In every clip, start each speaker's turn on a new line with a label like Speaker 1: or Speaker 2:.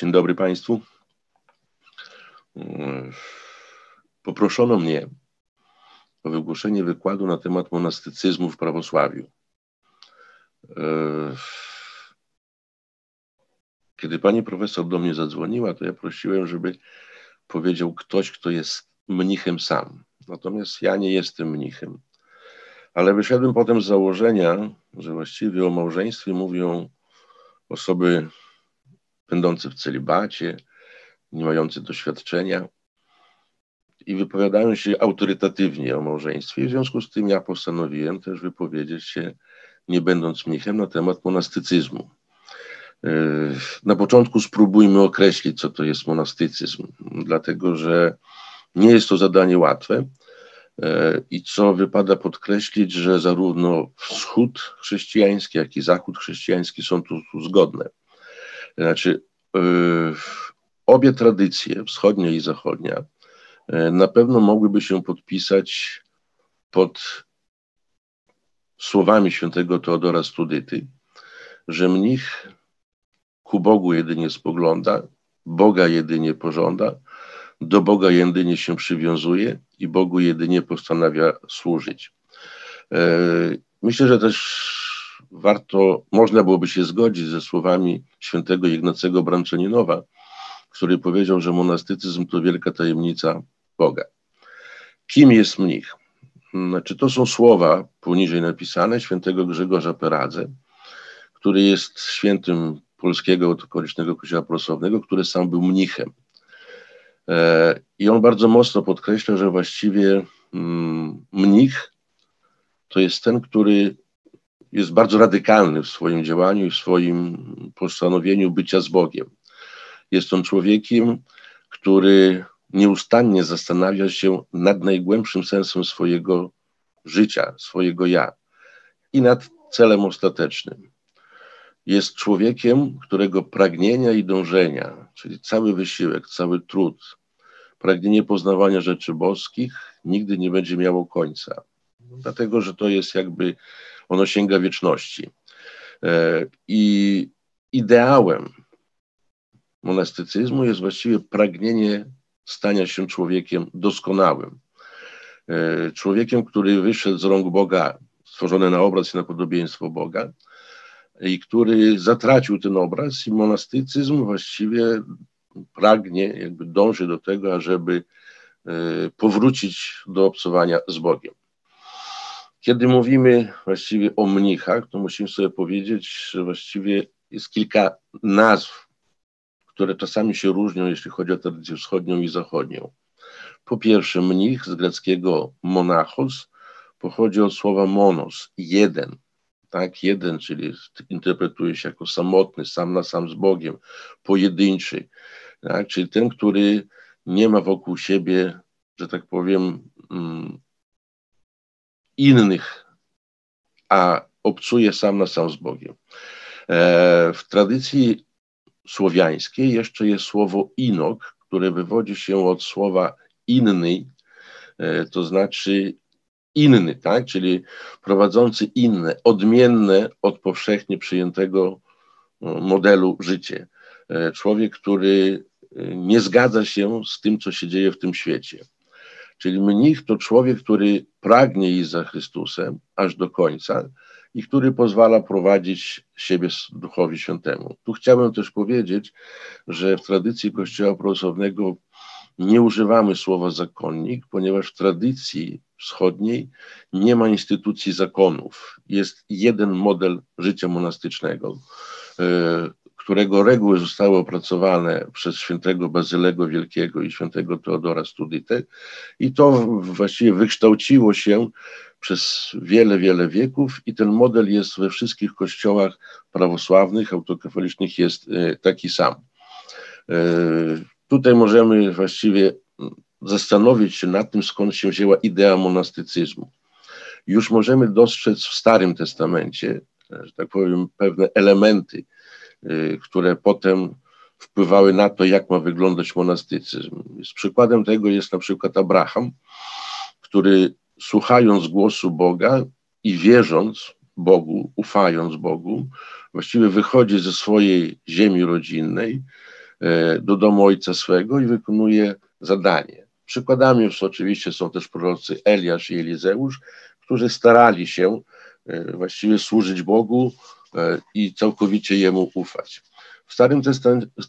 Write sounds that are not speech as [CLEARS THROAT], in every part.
Speaker 1: Dzień dobry Państwu. Poproszono mnie o wygłoszenie wykładu na temat monastycyzmu w prawosławiu. Kiedy pani profesor do mnie zadzwoniła, to ja prosiłem, żeby powiedział ktoś, kto jest mnichem sam. Natomiast ja nie jestem mnichem. Ale wyszedłem potem z założenia, że właściwie o małżeństwie mówią osoby będące w celibacie, nie mające doświadczenia i wypowiadają się autorytatywnie o małżeństwie. W związku z tym ja postanowiłem też wypowiedzieć się, nie będąc mnichem, na temat monastycyzmu. Yy, na początku spróbujmy określić, co to jest monastycyzm, dlatego że nie jest to zadanie łatwe. Yy, I co wypada podkreślić, że zarówno wschód chrześcijański, jak i zachód chrześcijański są tu zgodne. Znaczy, yy, obie tradycje, wschodnia i zachodnia, na pewno mogłyby się podpisać pod słowami świętego Teodora Studyty, że mnich ku Bogu jedynie spogląda, Boga jedynie pożąda, do Boga jedynie się przywiązuje i Bogu jedynie postanawia służyć. E, myślę, że też warto, można byłoby się zgodzić ze słowami świętego Ignacego Branczaninowa, który powiedział, że monastycyzm to wielka tajemnica Boga. Kim jest mnich? Znaczy, to są słowa poniżej napisane świętego Grzegorza Peradze, który jest świętym polskiego okolicznego kościoła prawosławnego, który sam był mnichem. E, I on bardzo mocno podkreśla, że właściwie mm, mnich to jest ten, który jest bardzo radykalny w swoim działaniu i w swoim postanowieniu bycia z Bogiem. Jest on człowiekiem, który nieustannie zastanawia się nad najgłębszym sensem swojego życia, swojego ja i nad celem ostatecznym. Jest człowiekiem, którego pragnienia i dążenia, czyli cały wysiłek, cały trud, pragnienie poznawania rzeczy boskich nigdy nie będzie miało końca. Dlatego, że to jest jakby, ono sięga wieczności. E, I ideałem monastycyzmu jest właściwie pragnienie stania się człowiekiem doskonałym. E, człowiekiem, który wyszedł z rąk Boga, stworzony na obraz i na podobieństwo Boga, i który zatracił ten obraz, i monastycyzm właściwie pragnie, jakby dąży do tego, ażeby e, powrócić do obcowania z Bogiem. Kiedy mówimy właściwie o mnichach, to musimy sobie powiedzieć, że właściwie jest kilka nazw które czasami się różnią, jeśli chodzi o tradycję wschodnią i zachodnią. Po pierwsze, mnich z greckiego monachos pochodzi od słowa monos, jeden. Tak, jeden, czyli interpretuje się jako samotny, sam na sam z Bogiem, pojedynczy. Tak, czyli ten, który nie ma wokół siebie, że tak powiem, mm, innych, a obcuje sam na sam z Bogiem. E, w tradycji słowiańskiej jeszcze jest słowo inok, które wywodzi się od słowa inny, e, to znaczy inny, tak? czyli prowadzący inne, odmienne od powszechnie przyjętego no, modelu życie. E, człowiek, który e, nie zgadza się z tym, co się dzieje w tym świecie. Czyli mnich to człowiek, który pragnie iść za Chrystusem aż do końca, i który pozwala prowadzić siebie Duchowi Świętemu. Tu chciałbym też powiedzieć, że w tradycji Kościoła Prawosławnego nie używamy słowa zakonnik, ponieważ w tradycji wschodniej nie ma instytucji zakonów. Jest jeden model życia monastycznego, e, którego reguły zostały opracowane przez świętego Bazylego Wielkiego i świętego Teodora Studytę i to właściwie wykształciło się przez wiele, wiele wieków i ten model jest we wszystkich kościołach prawosławnych, autokefalicznych jest e, taki sam. E, tutaj możemy właściwie zastanowić się nad tym, skąd się wzięła idea monastycyzmu. Już możemy dostrzec w Starym Testamencie, e, że tak powiem, pewne elementy, które potem wpływały na to, jak ma wyglądać monastycyzm. Z przykładem tego jest na przykład Abraham, który słuchając głosu Boga i wierząc Bogu, ufając Bogu, właściwie wychodzi ze swojej ziemi rodzinnej do domu ojca swego i wykonuje zadanie. Przykładami oczywiście są też prorocy Eliasz i Elizeusz, którzy starali się właściwie służyć Bogu i całkowicie Jemu ufać. W Starym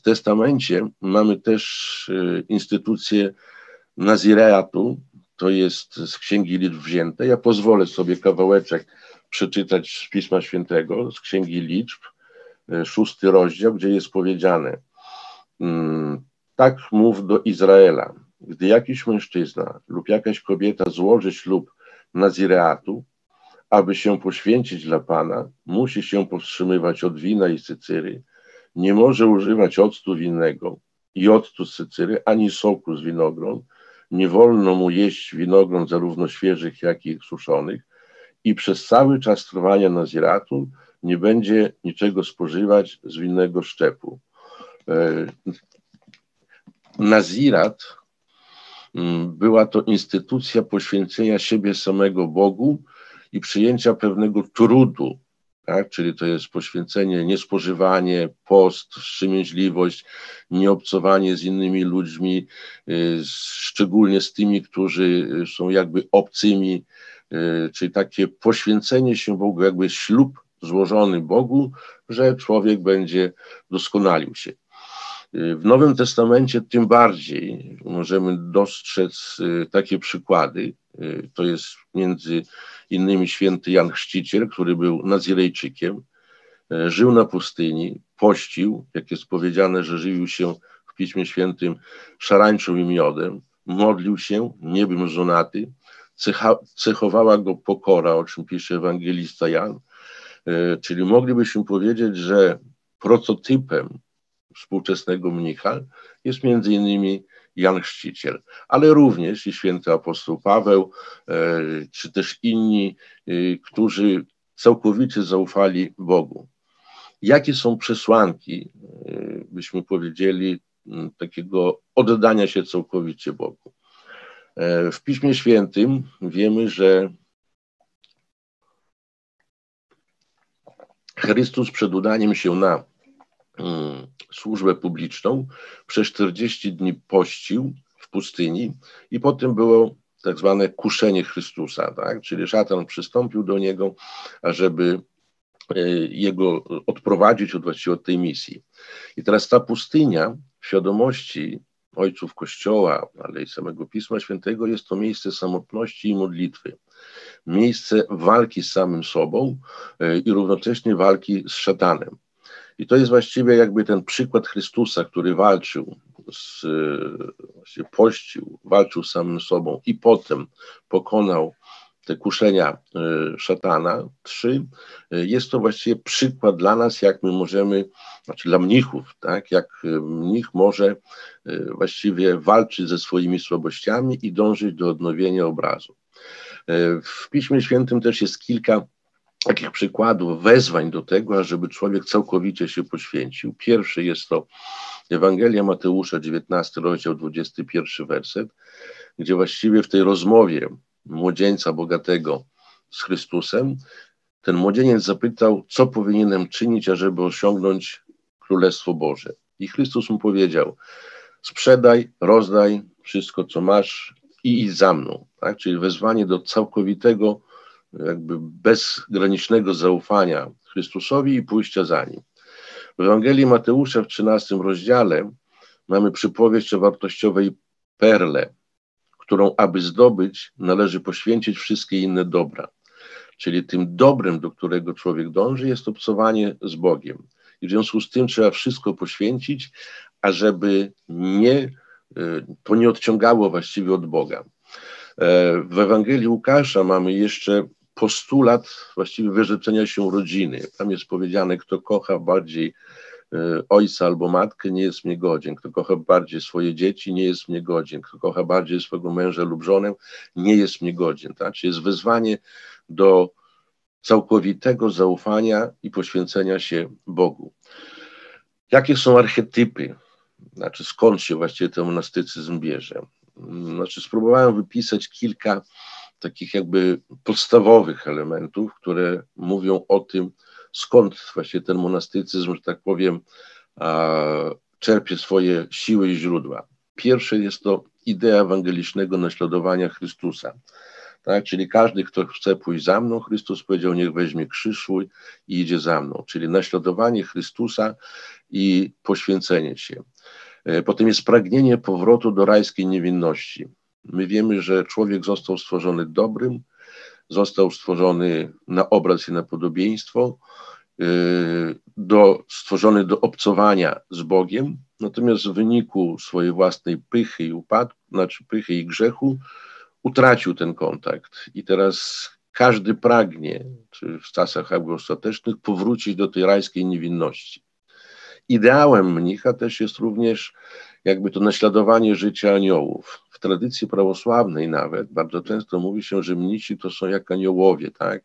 Speaker 1: Testamencie mamy też y, instytucję Nazireatu, to jest z Księgi Liczb wzięte. Ja pozwolę sobie kawałeczek przeczytać z Pisma Świętego, z Księgi Liczb, y, szósty rozdział, gdzie jest powiedziane mm, tak mów do Izraela, gdy jakiś mężczyzna lub jakaś kobieta złoży ślub Nazireatu, aby się poświęcić dla Pana, musi się powstrzymywać od wina i cycyry, nie może używać octu winnego i octu z cycyry, ani soku z winogron. Nie wolno mu jeść winogron zarówno świeżych, jak i suszonych. I przez cały czas trwania naziratu nie będzie niczego spożywać z winnego szczepu. E, nazirat mm, była to instytucja poświęcenia siebie samego Bogu i przyjęcia pewnego trudu tak? czyli to jest poświęcenie, niespożywanie, post, wstrzemięźliwość, nieobcowanie z innymi ludźmi, y, szczególnie z tymi, którzy są jakby obcymi, y, czyli takie poświęcenie się Bogu, jakby ślub złożony Bogu, że człowiek będzie doskonalił się. Y, w Nowym Testamencie tym bardziej możemy dostrzec takie przykłady. To jest między innymi święty Jan Chrzciciel, który był Nazirejczykiem, e, żył na pustyni, pościł, jak jest powiedziane, że żywił się w Piśmie Świętym szarańczą i miodem, modlił się, nie był żonaty, cecha, cechowała go pokora, o czym pisze ewangelista Jan, e, czyli moglibyśmy powiedzieć, że prototypem współczesnego mnicha jest między innymi Jan Chrzciciel, ale również i święty apostoł Paweł, e, czy też inni, e, którzy całkowicie zaufali Bogu. Jakie są przesłanki, e, byśmy powiedzieli, takiego oddania się całkowicie Bogu? W Piśmie Świętym wiemy, że Chrystus przed udaniem się na służbę publiczną, przez 40 dni pościł w pustyni i potem było tak zwane kuszenie Chrystusa, tak? czyli szatan przystąpił do niego, ażeby e, jego odprowadzić od, właściwie od tej misji. I teraz ta pustynia w świadomości ojców Kościoła, ale i samego Pisma Świętego jest to miejsce samotności i modlitwy. Miejsce walki z samym sobą e, i równocześnie walki z szatanem. I to jest właściwie jakby ten przykład Chrystusa, który walczył, z, właśnie pościł, walczył z samym sobą i potem pokonał te kuszenia e, szatana. Trzy, e, jest to właściwie przykład dla nas, jak my możemy, znaczy dla mnichów, tak, jak e, mnich może właściwie walczyć ze swoimi słabościami i dążyć do odnowienia obrazu. W Piśmie Świętym też jest kilka takich przykładów, wezwań do tego, ażeby człowiek całkowicie się poświęcił. Pierwszy jest to Ewangelia Mateusza, 19 rozdział, 21 werset, gdzie właściwie w tej rozmowie młodzieńca bogatego z Chrystusem, ten młodzieniec zapytał, co powinienem czynić, ażeby osiągnąć Królestwo Boże. I Chrystus mu powiedział, sprzedaj, rozdaj wszystko, co masz i idź za mną. Tak? Czyli wezwanie do całkowitego jakby bezgranicznego zaufania Chrystusowi i pójścia za Nim. W Ewangelii Mateusza w 13 rozdziale mamy przypowieść o wartościowej perle, którą aby zdobyć należy poświęcić wszystkie inne dobra. Czyli tym dobrem, do którego człowiek dąży, jest obcowanie z Bogiem. I w związku z tym trzeba wszystko poświęcić, ażeby nie, y, to nie odciągało właściwie od Boga. E, w Ewangelii Łukasza mamy jeszcze postulat właściwie wyrzeczenia się rodziny. Tam jest powiedziane, kto kocha bardziej e, ojca albo matkę, nie jest mnie godzien. Kto kocha bardziej swoje dzieci, nie jest mnie godzien. Kto kocha bardziej swojego męża lub żonę, nie jest mnie godzien. Tak? Czyli jest wezwanie do całkowitego zaufania i poświęcenia się Bogu. Jakie są archetypy? Znaczy, skąd się właściwie ten monastycyzm bierze? Znaczy, spróbowałem wypisać kilka takich jakby podstawowych elementów, które mówią o tym, skąd właśnie ten monastycyzm, że tak powiem, czerpie swoje siły i źródła. Pierwsze jest to idea ewangelicznego naśladowania Chrystusa. Tak? Czyli każdy, kto chce pójść za mną, Chrystus powiedział, niech weźmie krzyż i idzie za mną. Czyli naśladowanie Chrystusa i poświęcenie się. E, potem jest pragnienie powrotu do rajskiej niewinności. My wiemy, że człowiek został stworzony dobrym, został stworzony na obraz i na podobieństwo, e, do, stworzony do obcowania z Bogiem, natomiast w wyniku swojej własnej pychy i upadku, znaczy pychy i grzechu, utracił ten kontakt i teraz każdy pragnie, czy w czasach ostatecznych, powrócić do tej rajskiej niewinności. Ideałem mnicha też jest również jakby to naśladowanie życia aniołów. W tradycji prawosławnej nawet bardzo często mówi się, że mnisi to są jak aniołowie, tak?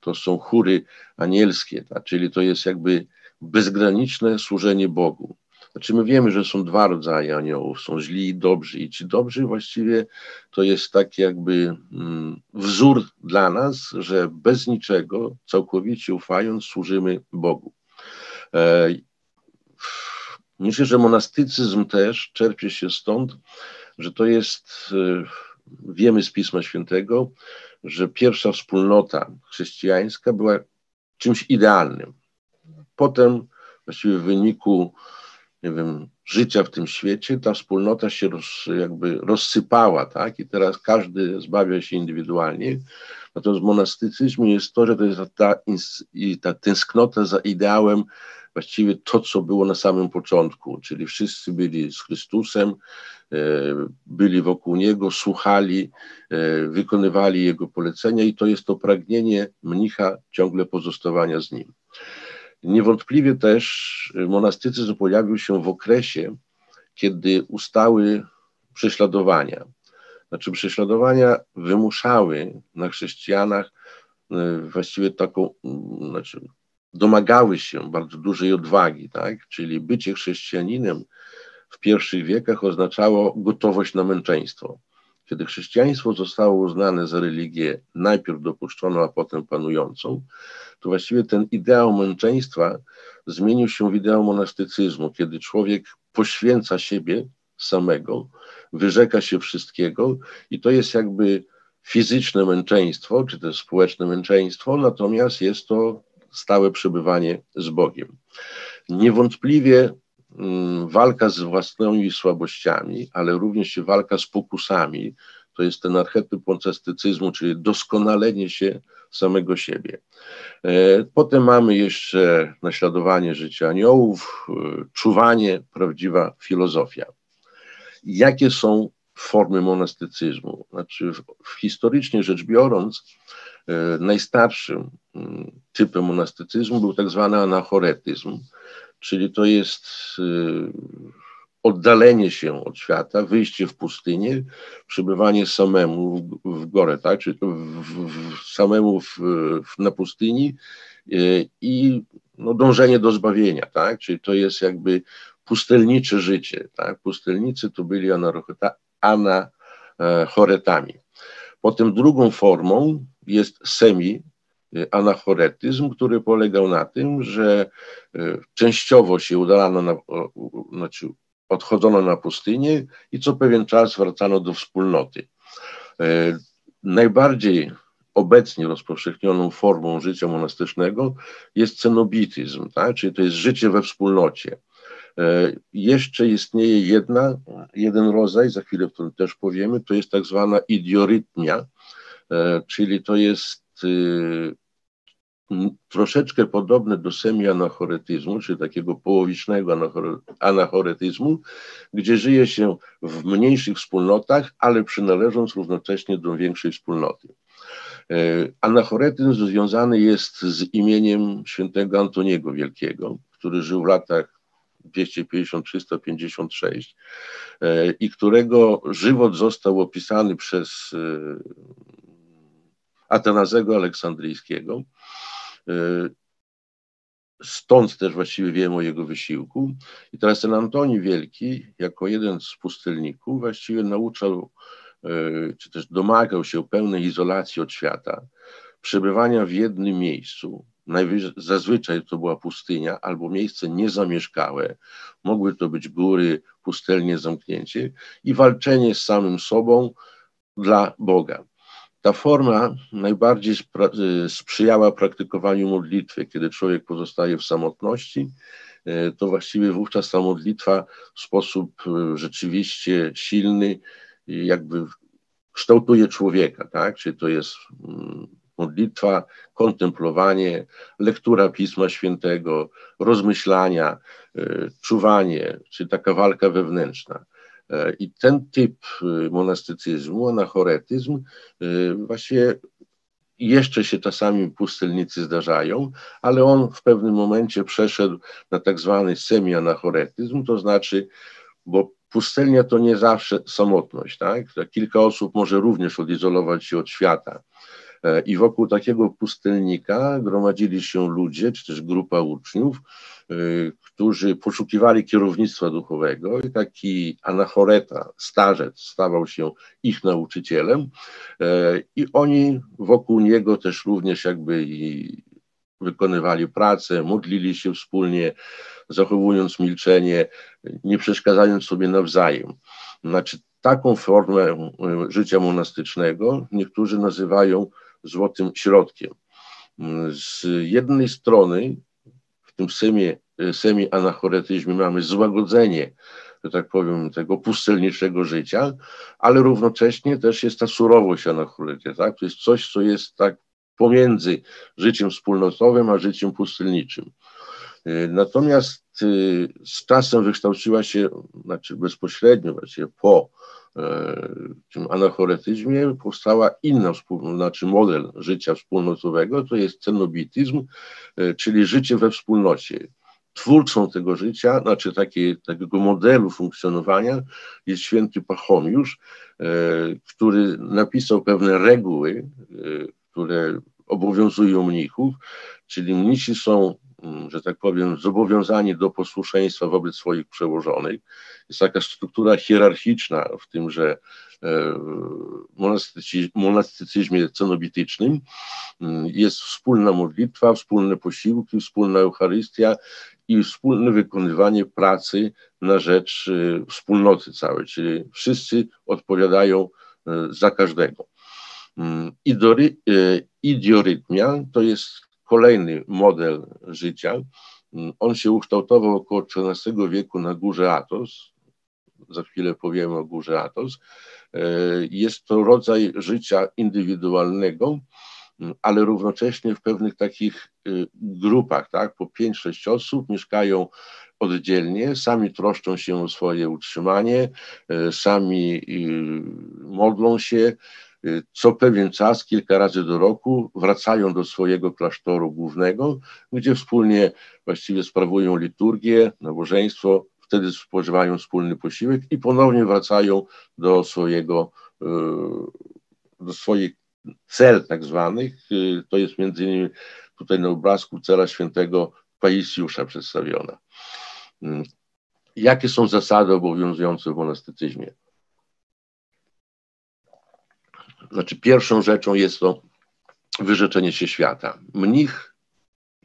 Speaker 1: To są chóry anielskie, tak? czyli to jest jakby bezgraniczne służenie Bogu. Znaczy my wiemy, że są dwa rodzaje aniołów, są źli i dobrzy i ci dobrzy właściwie to jest taki jakby mm, wzór dla nas, że bez niczego, całkowicie ufając, służymy Bogu. Myślę, że monastycyzm też czerpie się stąd, że to jest, e, wiemy z Pisma Świętego, że pierwsza wspólnota chrześcijańska była czymś idealnym. Potem właściwie w wyniku nie wiem, życia w tym świecie, ta wspólnota się roz, jakby rozsypała, tak? I teraz każdy zbawia się indywidualnie. Natomiast w monastycyzmie jest to, że to jest ta, ta tęsknota za ideałem, właściwie to, co było na samym początku, czyli wszyscy byli z Chrystusem, e, byli wokół Niego, słuchali, e, wykonywali Jego polecenia i to jest to pragnienie mnicha ciągle pozostawania z Nim. Niewątpliwie też monastycyzm pojawił się w okresie, kiedy ustały prześladowania. Znaczy, prześladowania wymuszały na chrześcijanach e, właściwie taką, znaczy, domagały się bardzo dużej odwagi, tak? Czyli bycie chrześcijaninem w pierwszych wiekach oznaczało gotowość na męczeństwo. Kiedy chrześcijaństwo zostało uznane za religię najpierw dopuszczoną, a potem panującą, to właściwie ten ideał męczeństwa zmienił się w ideał monastycyzmu, kiedy człowiek poświęca siebie samego, wyrzeka się wszystkiego i to jest jakby fizyczne męczeństwo, czy też społeczne męczeństwo, natomiast jest to stałe przebywanie z Bogiem. Niewątpliwie Mm, walka z własnymi słabościami, ale również walka z pokusami, to jest ten archetyp poncestycyzmu, czyli doskonalenie się samego siebie. E, potem mamy jeszcze naśladowanie życia aniołów, e, czuwanie, prawdziwa filozofia. Jakie są formy monastycyzmu? Znaczy, historycznie rzecz biorąc, najstarszym mm, typem monastycyzmu był tak zwany anachoretyzm, czyli to jest y, oddalenie się od świata, wyjście w pustynię, przebywanie samemu w, w górę, tak? czyli w, w, samemu na pustyni y, i no, dążenie do zbawienia, tak? czyli to jest jakby pustelnicze życie. Tak? Pustelnicy to byli anachoretami. Potem drugą formą jest semi anachoretyzm, który polegał na tym, że e, częściowo się udalano, na, znaczy odchodzono na pustynię i co pewien czas wracano do wspólnoty. E, najbardziej obecnie rozpowszechnioną formą życia monastycznego jest cenobityzm, tak? czyli to jest życie we wspólnocie. Jeszcze istnieje jedna, jeden rodzaj, za chwilę o tym też powiemy, to jest tak zwana idiorytmia, czyli to jest y, troszeczkę podobne do semi-anachoretyzmu, czyli takiego połowicznego anachoretyzmu, gdzie żyje się w mniejszych wspólnotach, ale przynależąc równocześnie do większej wspólnoty. E, anachoretyzm związany jest z imieniem świętego Antoniego Wielkiego, który żył w latach 250-356 e, i którego żywot został opisany przez e, Atanazego Aleksandryjskiego. E, stąd też właściwie wiemy o jego wysiłku. I teraz ten Antoni Wielki, jako jeden z pustelników, właściwie nauczał, e, czy też domagał się pełnej izolacji od świata, przebywania w jednym miejscu, zazwyczaj to była pustynia albo miejsce niezamieszkałe, mogły to być góry, pustelnie zamknięcie i walczenie z samym sobą dla Boga. Ta forma najbardziej y, sprzyjała praktykowaniu modlitwy, kiedy człowiek pozostaje w samotności, y, to właściwie wówczas ta modlitwa w sposób y, rzeczywiście silny jakby kształtuje człowieka, tak? Czy to jest mm, modlitwa, kontemplowanie, lektura Pisma Świętego, rozmyślania, czuwanie, czy taka walka wewnętrzna. E, I ten typ y, monastycyzmu, anachoretyzm, y, właściwie jeszcze się czasami pustelnicy zdarzają, ale on w pewnym momencie przeszedł na tak zwany semi-anachoretyzm, to znaczy, bo pustelnia to nie zawsze samotność, tak? Kilka osób może również odizolować się od świata. E, I wokół takiego pustelnika gromadzili się ludzie, czy też grupa uczniów, e, którzy poszukiwali kierownictwa duchowego i taki anachoreta, starzec, stawał się ich nauczycielem e, i oni wokół niego też również jakby wykonywali pracę, modlili się wspólnie, zachowując milczenie, nie przeszkadzając sobie nawzajem. Znaczy, taką formę życia monastycznego niektórzy nazywają złotym środkiem. Z jednej strony w tym semi, semi-anachoretyzmie mamy złagodzenie, że tak powiem, tego pustelniczego życia, ale równocześnie też jest ta surowość anachoretyzmu, tak? To jest coś, co jest tak pomiędzy życiem wspólnotowym a życiem pustelniczym. Natomiast y, z czasem wykształciła się, znaczy bezpośrednio, właściwie po tym anachoretyzmie powstała inna, znaczy model życia wspólnotowego, to jest cenobityzm, e, czyli życie we wspólnocie. Twórcą tego życia, znaczy takie, takiego modelu funkcjonowania jest święty Pachomiusz, e, który napisał pewne reguły, e, które obowiązują mnichów, czyli mnisi są że tak powiem, zobowiązani do posłuszeństwa wobec swoich przełożonych. Jest taka struktura hierarchiczna w tymże e, monastycyzmie cenobitycznym. Mm, jest wspólna modlitwa, wspólne posiłki, wspólna Eucharystia i wspólne wykonywanie pracy na rzecz e, wspólnoty całej, czyli wszyscy odpowiadają e, za każdego. Mm, idiorytmia to jest kolejny model życia. On się ukształtował około XIV wieku na górze Atos. Za chwilę powiemy o górze Atos. E, jest to rodzaj życia indywidualnego, ale równocześnie w pewnych takich y, grupach, tak, po 5-6 osób mieszkają oddzielnie, sami troszczą się o swoje utrzymanie, e, sami y, modlą się, co pewien czas, kilka razy do roku, wracają do swojego klasztoru głównego, gdzie wspólnie właściwie sprawują liturgię, nabożeństwo, wtedy spożywają wspólny posiłek i ponownie wracają do swojego, y, do swoich cel tak zwanych. Y, to jest między innymi tutaj na obrazku cela świętego Paisiusza przedstawiona. Jakie są zasady obowiązujące w monastycyzmie? Znaczy, pierwszą rzeczą jest to wyrzeczenie się świata. Mnich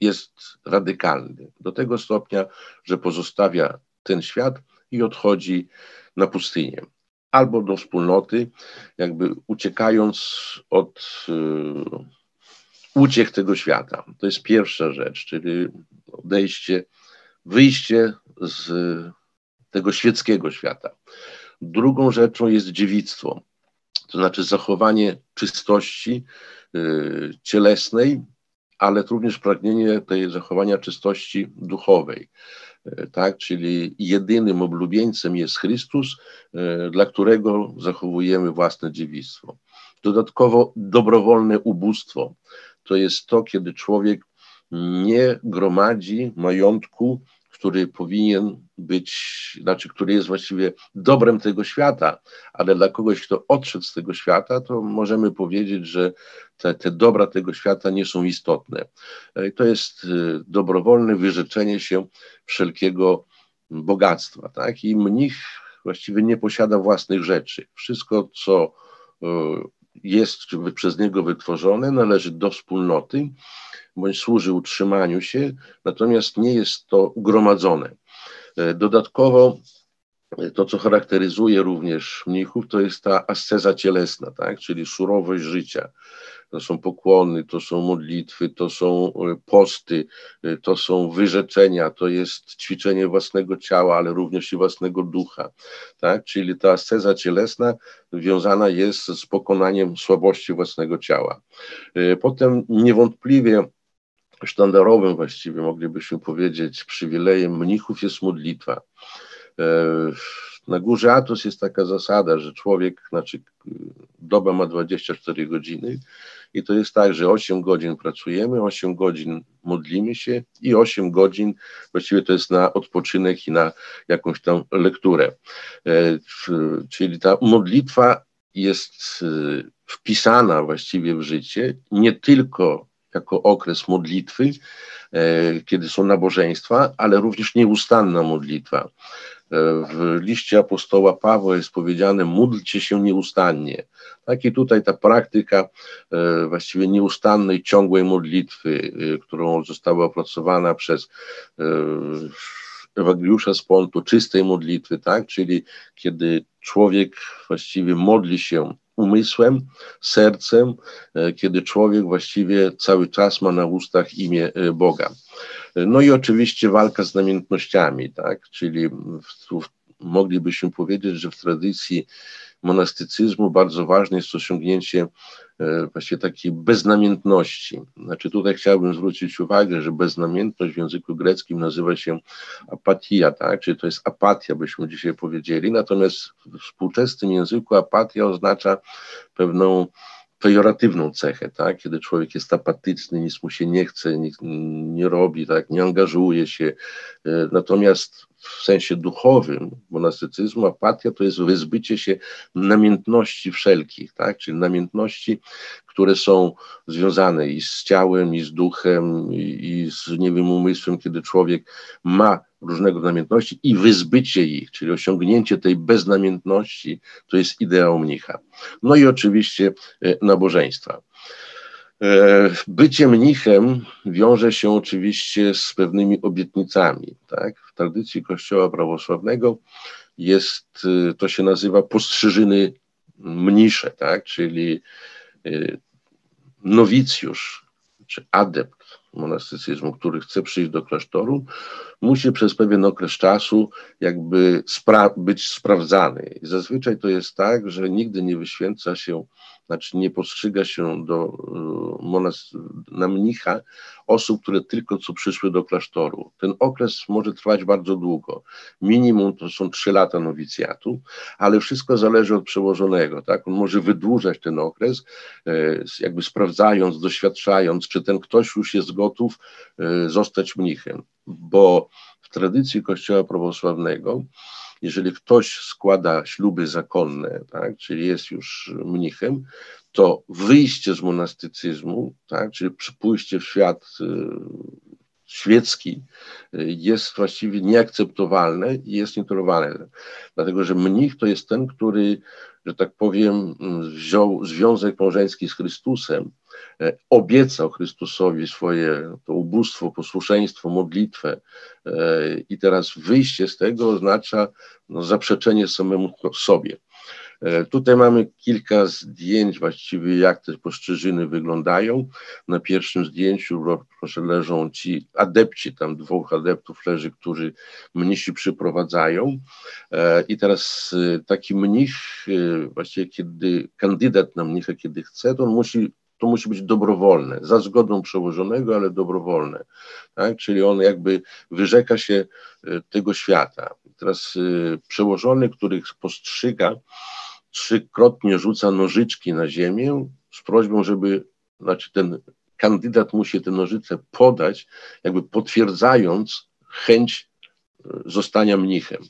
Speaker 1: jest radykalny do tego stopnia, że pozostawia ten świat i odchodzi na pustynię albo do wspólnoty, jakby uciekając od y, uciech tego świata. To jest pierwsza rzecz, czyli odejście, wyjście z tego świeckiego świata. Drugą rzeczą jest dziewictwo to znaczy zachowanie czystości y, cielesnej, ale również pragnienie tej zachowania czystości duchowej. Y, tak, czyli jedynym oblubieńcem jest Chrystus, y, dla którego zachowujemy własne dziewictwo. Dodatkowo dobrowolne ubóstwo to jest to, kiedy człowiek nie gromadzi majątku który powinien być, znaczy, który jest właściwie dobrem tego świata, ale dla kogoś, kto odszedł z tego świata, to możemy powiedzieć, że te, te dobra tego świata nie są istotne. E, to jest e, dobrowolne wyrzeczenie się wszelkiego bogactwa. Tak? I mnich właściwie nie posiada własnych rzeczy. Wszystko, co e, jest przez niego wytworzone, należy do wspólnoty bądź służy utrzymaniu się, natomiast nie jest to gromadzone. E, dodatkowo to, co charakteryzuje również mnichów, to jest ta asceza cielesna, tak? czyli surowość życia to są pokłony, to są modlitwy, to są e, posty, e, to są wyrzeczenia, to jest ćwiczenie własnego ciała, ale również i własnego ducha. Tak? Czyli ta asceza cielesna związana jest z pokonaniem słabości własnego ciała. E, potem niewątpliwie sztandarowym właściwie moglibyśmy powiedzieć przywilejem mnichów jest modlitwa. Na górze Atos jest taka zasada, że człowiek, znaczy doba ma 24 godziny i to jest tak, że 8 godzin pracujemy, 8 godzin modlimy się i 8 godzin właściwie to jest na odpoczynek i na jakąś tam lekturę. E, czyli ta modlitwa jest e, wpisana właściwie w życie, nie tylko jako okres modlitwy, e, kiedy są nabożeństwa, ale również nieustanna modlitwa. W liście apostoła Pawła jest powiedziane: módlcie się nieustannie. Tak i tutaj ta praktyka e, właściwie nieustannej, ciągłej modlitwy, e, którą została opracowana przez e, Ewangeliusza z Pontu, czystej modlitwy, tak? czyli kiedy człowiek właściwie modli się umysłem, sercem, kiedy człowiek właściwie cały czas ma na ustach imię Boga. No i oczywiście walka z namiętnościami, tak? czyli w, moglibyśmy powiedzieć, że w tradycji monastycyzmu bardzo ważne jest osiągnięcie e, właściwie takiej beznamiętności. Znaczy tutaj chciałbym zwrócić uwagę, że beznamiętność w języku greckim nazywa się apatia, tak? czyli to jest apatia, byśmy dzisiaj powiedzieli, natomiast w współczesnym języku apatia oznacza pewną pejoratywną cechę, tak? kiedy człowiek jest apatyczny, nic mu się nie chce, nic nie robi, tak? nie angażuje się. E, natomiast w sensie duchowym monastycyzmu apatia to jest wyzbycie się namiętności wszelkich, tak? czyli namiętności, które są związane i z ciałem, i z duchem, i, z nie wiem, umysłem, kiedy człowiek ma różnego namiętności i wyzbycie ich, czyli osiągnięcie tej beznamiętności, to jest ideał mnicha. No i oczywiście e, nabożeństwa. E, bycie mnichem wiąże się oczywiście z pewnymi obietnicami. Tak? W tradycji Kościoła prawosławnego jest, e, to się nazywa postrzyżyny mnisze, tak? czyli nowicjusz czy adept monastycyzmu, który chce przyjść do klasztoru, musi przez pewien okres czasu jakby spra być sprawdzany. I zazwyczaj to jest tak, że nigdy nie wyświęca się znaczy nie postrzyga się do, y, na mnicha osób, które tylko co przyszły do klasztoru. Ten okres może trwać bardzo długo. Minimum to są trzy lata nowicjatu, ale wszystko zależy od przełożonego. Tak? On może wydłużać ten okres, e, jakby sprawdzając, doświadczając, czy ten ktoś już jest gotów e, zostać mnichem. Bo w tradycji Kościoła prawosławnego jeżeli ktoś składa śluby zakonne, tak, czyli jest już mnichem, to wyjście z monastycyzmu, tak, czyli pójście w świat y, świecki jest właściwie nieakceptowalne i jest nietolerowane. Dlatego, że mnich to jest ten, który, że tak powiem, wziął związek małżeński z Chrystusem, obiecał Chrystusowi swoje to ubóstwo, posłuszeństwo, modlitwę e, i teraz wyjście z tego oznacza no, zaprzeczenie samemu sobie. E, tutaj mamy kilka zdjęć właściwie, jak te poszczyżyny wyglądają. Na pierwszym zdjęciu, proszę, leżą ci adepci, tam dwóch adeptów leży, którzy mnisi przyprowadzają. E, I teraz e, taki mnich, właściwie kiedy kandydat na mnicha, kiedy chce, to on musi to musi być dobrowolne, za zgodą przełożonego, ale dobrowolne. Tak? Czyli on jakby wyrzeka się tego świata. Teraz przełożony, który postrzyga, trzykrotnie rzuca nożyczki na ziemię z prośbą, żeby, znaczy ten kandydat musi te nożyce podać, jakby potwierdzając chęć e, zostania mnichem.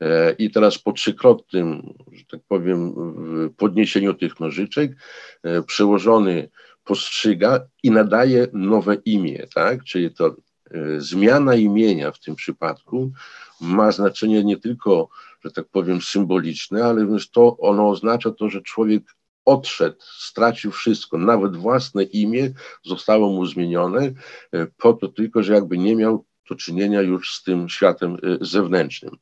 Speaker 1: E, I teraz po trzykrotnym, że tak powiem, podniesieniu tych nożyczek, e, przełożony postrzyga i nadaje nowe imię, tak? Czyli to zmiana imienia w tym przypadku ma znaczenie nie tylko że tak powiem, symboliczne, ale to ono oznacza to, że człowiek odszedł, stracił wszystko, nawet własne imię zostało mu zmienione, po to tylko, że jakby nie miał do czynienia już z tym światem zewnętrznym.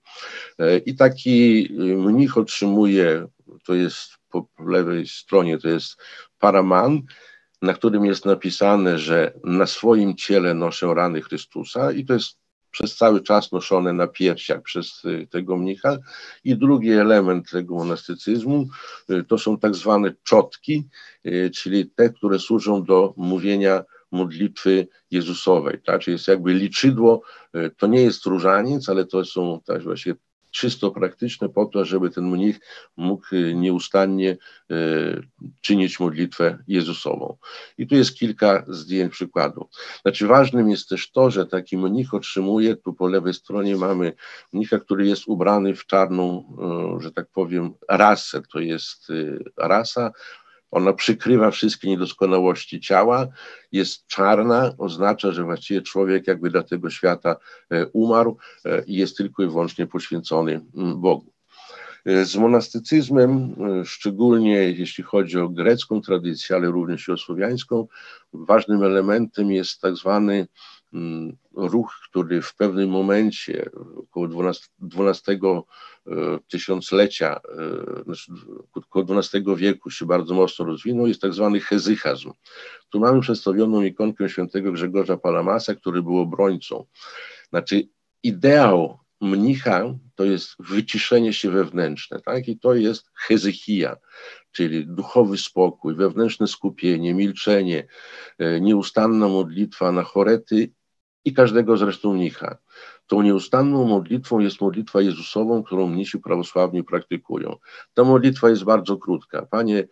Speaker 1: I taki mnich otrzymuje, to jest po lewej stronie, to jest paraman, na którym jest napisane, że na swoim ciele noszę rany Chrystusa i to jest przez cały czas noszone na piersiach przez y, tego mnicha. I drugi element tego monastycyzmu y, to są tak zwane czotki, y, czyli te, które służą do mówienia modlitwy Jezusowej. Tak? Czyli jest jakby liczydło, to nie jest różaniec, ale to są tak właśnie czysto praktyczne po to, żeby ten mnich mógł y, nieustannie y, czynić modlitwę Jezusową. I tu jest kilka zdjęć przykładów. Znaczy ważnym jest też to, że taki mnich otrzymuje, tu po lewej stronie mamy mnicha, który jest ubrany w czarną, że tak powiem, rasę. To jest rasa ona przykrywa wszystkie niedoskonałości ciała, jest czarna, oznacza, że właściwie człowiek jakby dla tego świata e, umarł e, i jest tylko i wyłącznie poświęcony mm, Bogu. E, z monastycyzmem, szczególnie jeśli chodzi o grecką tradycję, ale również i o słowiańską, ważnym elementem jest tak zwany ruch, który w pewnym momencie, około 12, 12 tysiąclecia, e, znaczy około XII wieku się bardzo mocno rozwinął, jest tak zwany hezychazm. Tu mamy przedstawioną ikonkę świętego Grzegorza Palamasa, który był obrońcą. Znaczy ideał mnicha to jest wyciszenie się wewnętrzne, tak? I to jest hezychia, czyli duchowy spokój, wewnętrzne skupienie, milczenie, e, nieustanna modlitwa na chorety i każdego zresztą mnicha. Tą nieustanną modlitwą jest modlitwa Jezusową, którą mnisi prawosławni praktykują. Ta modlitwa jest bardzo krótka. Panie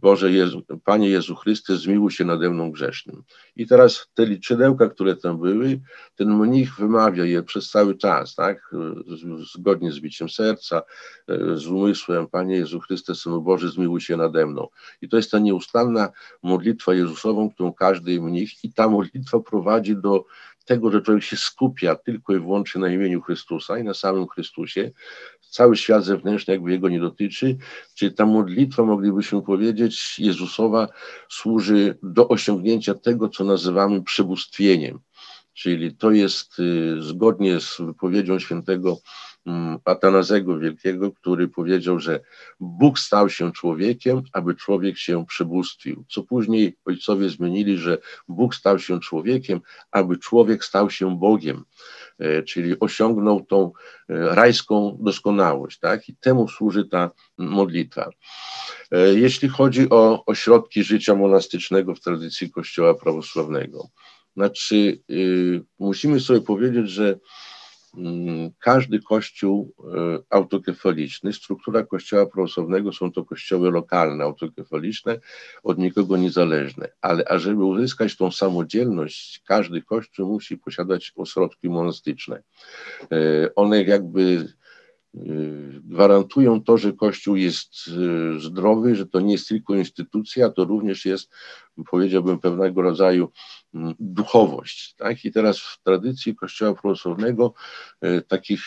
Speaker 1: Boże Jezu, Panie Jezu Chryste, zmiłuj się nade mną grzesznym. I teraz te liczydełka, które tam były, ten mnich wymawia je przez cały czas, tak? Zgodnie z biciem serca, e, z umysłem, Panie Jezu Chryste, Synu Boży, zmiłuj się nade mną. I to jest ta nieustanna modlitwa Jezusową, którą każdy mnich i ta modlitwa prowadzi do tego, że człowiek się skupia tylko i wyłącznie na imieniu Chrystusa i na samym Chrystusie, cały świat zewnętrzny jakby jego nie dotyczy, czyli ta modlitwa, moglibyśmy powiedzieć, Jezusowa służy do osiągnięcia tego, co nazywamy przebóstwieniem. Czyli to jest y, zgodnie z wypowiedzią świętego Mm, Atanazego Wielkiego, który powiedział, że Bóg stał się człowiekiem, aby człowiek się przebóstwił. Co później ojcowie zmienili, że Bóg stał się człowiekiem, aby człowiek stał się Bogiem, czyli osiągnął tą e, rajską doskonałość. Tak? I temu służy ta modlitwa. E, jeśli chodzi o ośrodki życia monastycznego w tradycji Kościoła prawosławnego, znaczy y, musimy sobie powiedzieć, że każdy kościół e, autokefaliczny, struktura kościoła prawosławnego są to kościoły lokalne, autokefaliczne, od nikogo niezależne, ale ażeby uzyskać tą samodzielność, każdy kościół musi posiadać ośrodki monastyczne. E, one jakby gwarantują to, że Kościół jest y, zdrowy, że to nie jest tylko instytucja, to również jest, powiedziałbym, pewnego rodzaju mm, duchowość. Tak? I teraz w tradycji Kościoła prawosławnego y, takich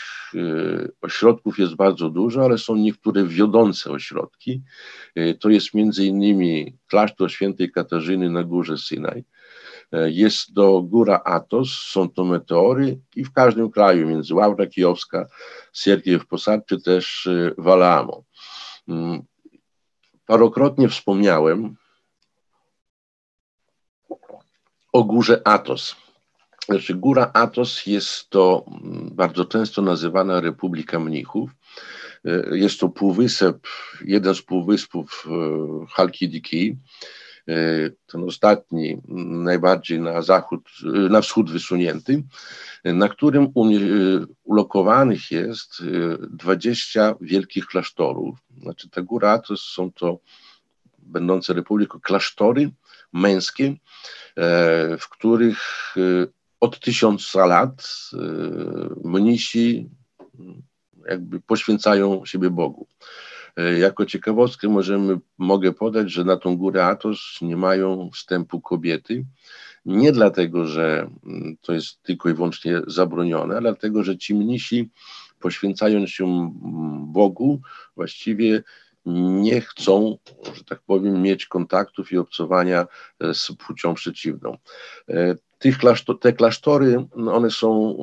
Speaker 1: ośrodków jest bardzo dużo, ale są niektóre wiodące ośrodki. To jest między innymi klasztor świętej Katarzyny na górze Synaj, jest to góra Atos, są to meteory i w każdym kraju, między Ławra Kijowska, Siergiew Posad, czy też e, Walaamo. Mm, parokrotnie wspomniałem o górze Atos. Znaczy, góra Atos jest to mm, bardzo często nazywana Republika Mnichów. E, jest to półwysep, jeden z półwyspów Halkidiki E, ten ostatni, najbardziej na zachód, na wschód wysunięty, na którym ulokowanych jest 20 e, wielkich klasztorów. Znaczy ta góra to są to będące republiką klasztory męskie, e, w których od tysiąca lat mnisi jakby poświęcają siebie Bogu. E, jako ciekawostkę możemy, mogę podać, że na tą górę Atos nie mają wstępu kobiety. Nie dlatego, że mm, to jest tylko i wyłącznie zabronione, ale dlatego, że ci mnisi poświęcając się Bogu, właściwie nie chcą, że tak powiem, mieć kontaktów i obcowania z płcią przeciwną. Tych klasztor, te klasztory, no, one są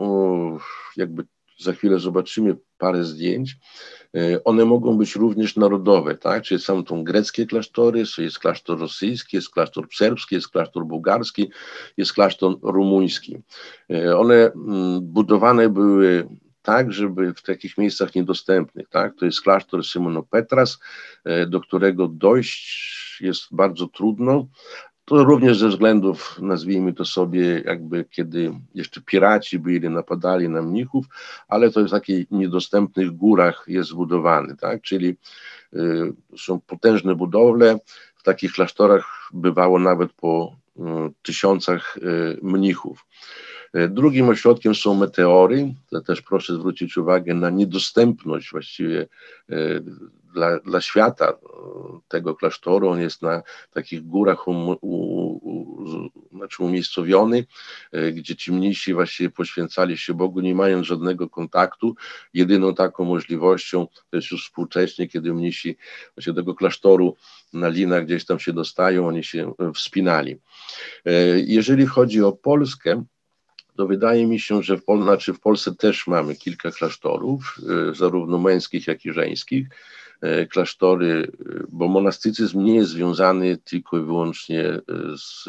Speaker 1: jakby za chwilę zobaczymy parę zdjęć. E, one mogą być również narodowe, tak? Czyli są to greckie klasztory, jest klasztor rosyjski, jest klasztor serbski, jest klasztor bułgarski, jest klasztor rumuński. E, one mm, budowane były tak, żeby w takich miejscach niedostępnych, tak? To jest klasztor Simono Petras, e, do którego dojść jest bardzo trudno, to również ze względów, nazwijmy to sobie, jakby kiedy jeszcze piraci byli, napadali na mnichów, ale to w takich niedostępnych górach jest zbudowany, tak? Czyli y, są potężne budowle, w takich klasztorach bywało nawet po y, tysiącach y, mnichów. Y, drugim ośrodkiem są meteory. Też proszę zwrócić uwagę na niedostępność właściwie y, dla, dla świata tego klasztoru. On jest na takich górach um, u, u, znaczy umiejscowiony, e, gdzie ci mnisi właściwie poświęcali się Bogu, nie mając żadnego kontaktu. Jedyną taką możliwością to jest już współcześnie, kiedy mnisi właśnie tego klasztoru na linach gdzieś tam się dostają, oni się wspinali. E, jeżeli chodzi o Polskę, to wydaje mi się, że w, Pol znaczy w Polsce też mamy kilka klasztorów, e, zarówno męskich, jak i żeńskich. E, klasztory, e, bo monastycyzm nie jest związany tylko i wyłącznie z,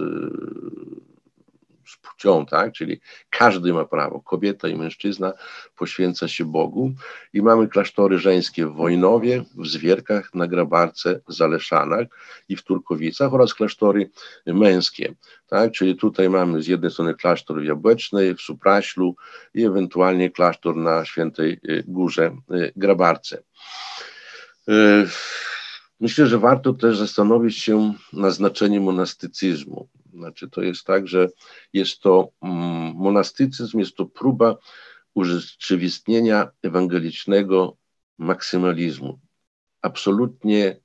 Speaker 1: z płcią, tak? czyli każdy ma prawo, kobieta i mężczyzna poświęca się Bogu i mamy klasztory żeńskie w Wojnowie, w Zwierkach, na Grabarce, Zaleszanach i w Turkowicach oraz klasztory męskie, tak? czyli tutaj mamy z jednej strony klasztor w Jabłecznej, w Supraślu i ewentualnie klasztor na Świętej Górze Grabarce. E, myślę, że warto też zastanowić się nad znaczeniem monastycyzmu. Znaczy, to jest tak, że jest to mm, monastycyzm, jest to próba urzeczywistnienia ewangelicznego maksymalizmu, absolutnie,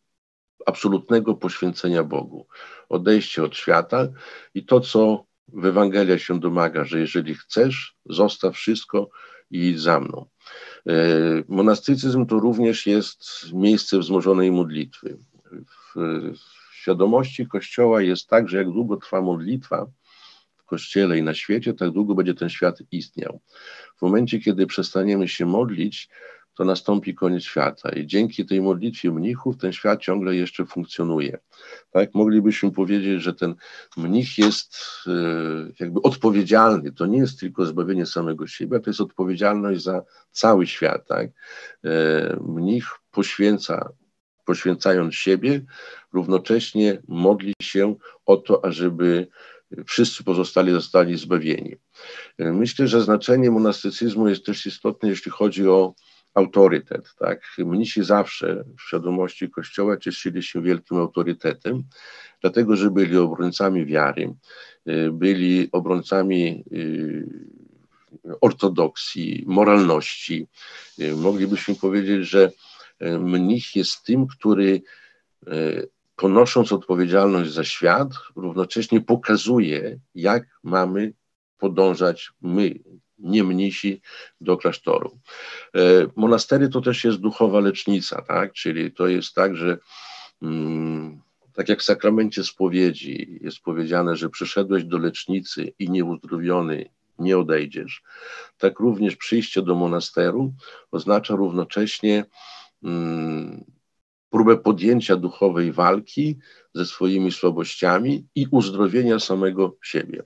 Speaker 1: absolutnego poświęcenia Bogu, odejście od świata i to, co w Ewangelia się domaga, że jeżeli chcesz, zostaw wszystko i idź za mną. E, monastycyzm to również jest miejsce wzmożonej modlitwy. W świadomości Kościoła jest tak, że jak długo trwa modlitwa w Kościele i na świecie, tak długo będzie ten świat istniał. W momencie, kiedy przestaniemy się modlić, to nastąpi koniec świata. I dzięki tej modlitwie mnichów ten świat ciągle jeszcze funkcjonuje. Tak, moglibyśmy powiedzieć, że ten mnich jest e, jakby odpowiedzialny. To nie jest tylko zbawienie samego siebie, to jest odpowiedzialność za cały świat. Tak? E, mnich poświęca, poświęcając siebie, równocześnie modli się o to, ażeby wszyscy pozostali zostali zbawieni. Myślę, że znaczenie monastycyzmu jest też istotne, jeśli chodzi o autorytet. Tak? Mnisi zawsze w świadomości Kościoła cieszyli się wielkim autorytetem, dlatego że byli obrońcami wiary, byli obrońcami y, ortodoksji, moralności. Y, moglibyśmy powiedzieć, że mnich jest tym, który ponosząc odpowiedzialność za świat, równocześnie pokazuje, jak mamy podążać my, nie mnisi do klasztoru. E, monastery to też jest duchowa lecznica, tak? czyli to jest tak, że mm, tak jak w sakramencie spowiedzi jest powiedziane, że przyszedłeś do lecznicy i nieuzdrowiony nie odejdziesz, tak również przyjście do monasteru oznacza równocześnie próbę podjęcia duchowej walki ze swoimi słabościami i uzdrowienia samego siebie.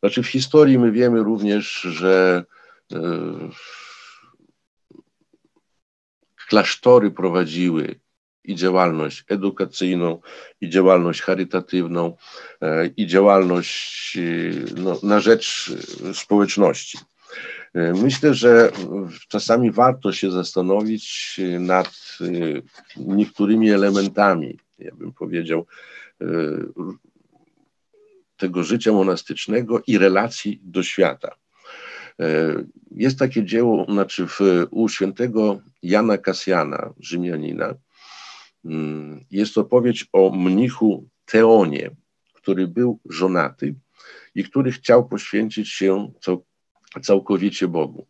Speaker 1: Znaczy w historii my wiemy również, że e, klasztory prowadziły i działalność edukacyjną, i działalność charytatywną, e, i działalność e, no, na rzecz społeczności. Myślę, że czasami warto się zastanowić nad niektórymi elementami, ja bym powiedział, tego życia monastycznego i relacji do świata. Jest takie dzieło, znaczy w, u świętego Jana Kasjana, Rzymianina, jest opowieść o mnichu Teonie, który był żonaty i który chciał poświęcić się Bogu.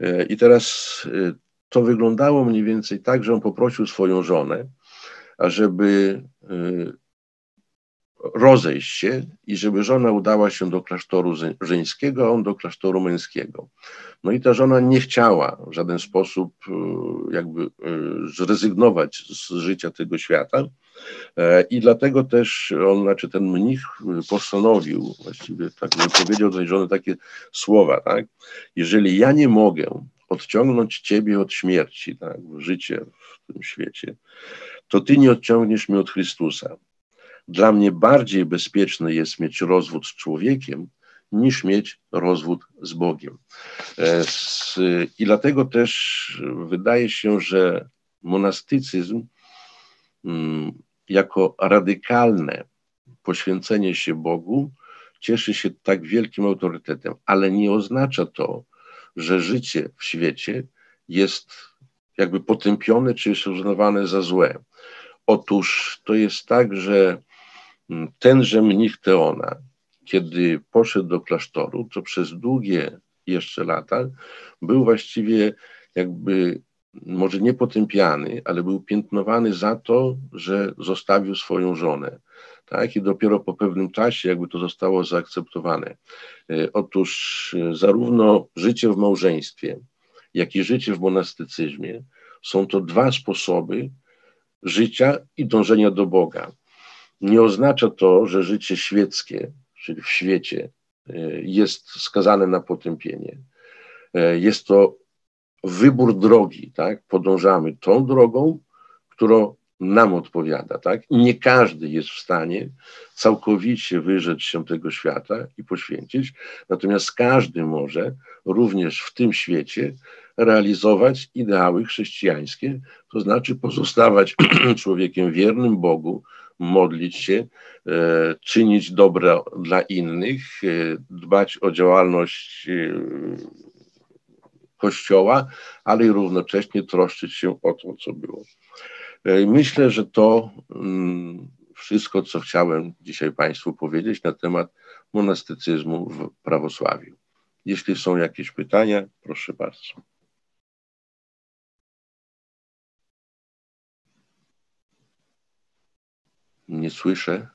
Speaker 1: E, I teraz e, to wyglądało mniej więcej tak, że on poprosił swoją żonę, ażeby y, rozejść się i żeby żona udała się do klasztoru żeńskiego, a on do klasztoru męskiego. No i ta żona nie chciała w żaden sposób jakby zrezygnować z życia tego świata e, i dlatego też on, znaczy ten mnich postanowił, właściwie tak powiedział do żony takie słowa, tak, jeżeli ja nie mogę odciągnąć Ciebie od śmierci, tak, życie w tym świecie, to Ty nie odciągniesz mnie od Chrystusa. Dla mnie bardziej bezpieczne jest mieć rozwód z człowiekiem, niż mieć rozwód z Bogiem. E, I dlatego też wydaje się, że monastycyzm mm, jako radykalne poświęcenie się Bogu cieszy się tak wielkim autorytetem, ale nie oznacza to, że życie w świecie jest jakby potępione czy jest uznawane za złe. Otóż to jest tak, że tenże mnich Teona, kiedy poszedł do klasztoru, to przez długie jeszcze lata był właściwie jakby może nie potępiany, ale był piętnowany za to, że zostawił swoją żonę. Tak? I dopiero po pewnym czasie jakby to zostało zaakceptowane. E, otóż e, zarówno życie w małżeństwie, jak i życie w monastycyzmie są to dwa sposoby życia i dążenia do Boga. Nie oznacza to, że życie świeckie, czyli w świecie, e, jest skazane na potępienie. Jest to wybór drogi, tak? Podążamy tą drogą, którą nam odpowiada, tak? Nie każdy jest w stanie całkowicie wyrzec się tego świata i poświęcić, natomiast każdy może również w tym świecie realizować ideały chrześcijańskie, to znaczy pozostawać [CLEARS THROAT] człowiekiem wiernym Bogu, modlić się, e, czynić dobro dla innych, e, dbać o działalność e, Kościoła, ale i równocześnie troszczyć się o to, co było. E, myślę, że to mm, wszystko, co chciałem dzisiaj Państwu powiedzieć na temat monastycyzmu w prawosławiu. Jeśli są jakieś pytania, proszę bardzo. Nie słyszę.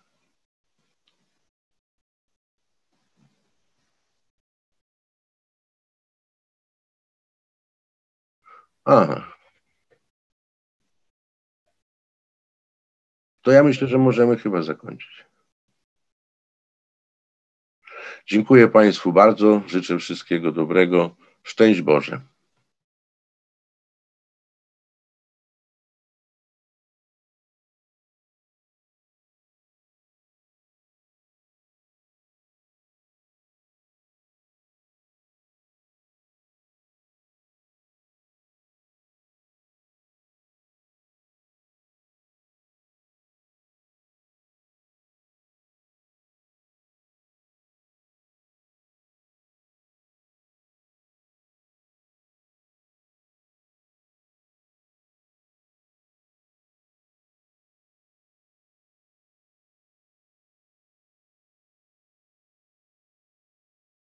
Speaker 1: A, to ja myślę, że możemy chyba zakończyć. Dziękuję Państwu bardzo. Życzę wszystkiego dobrego. Szczęść Boże.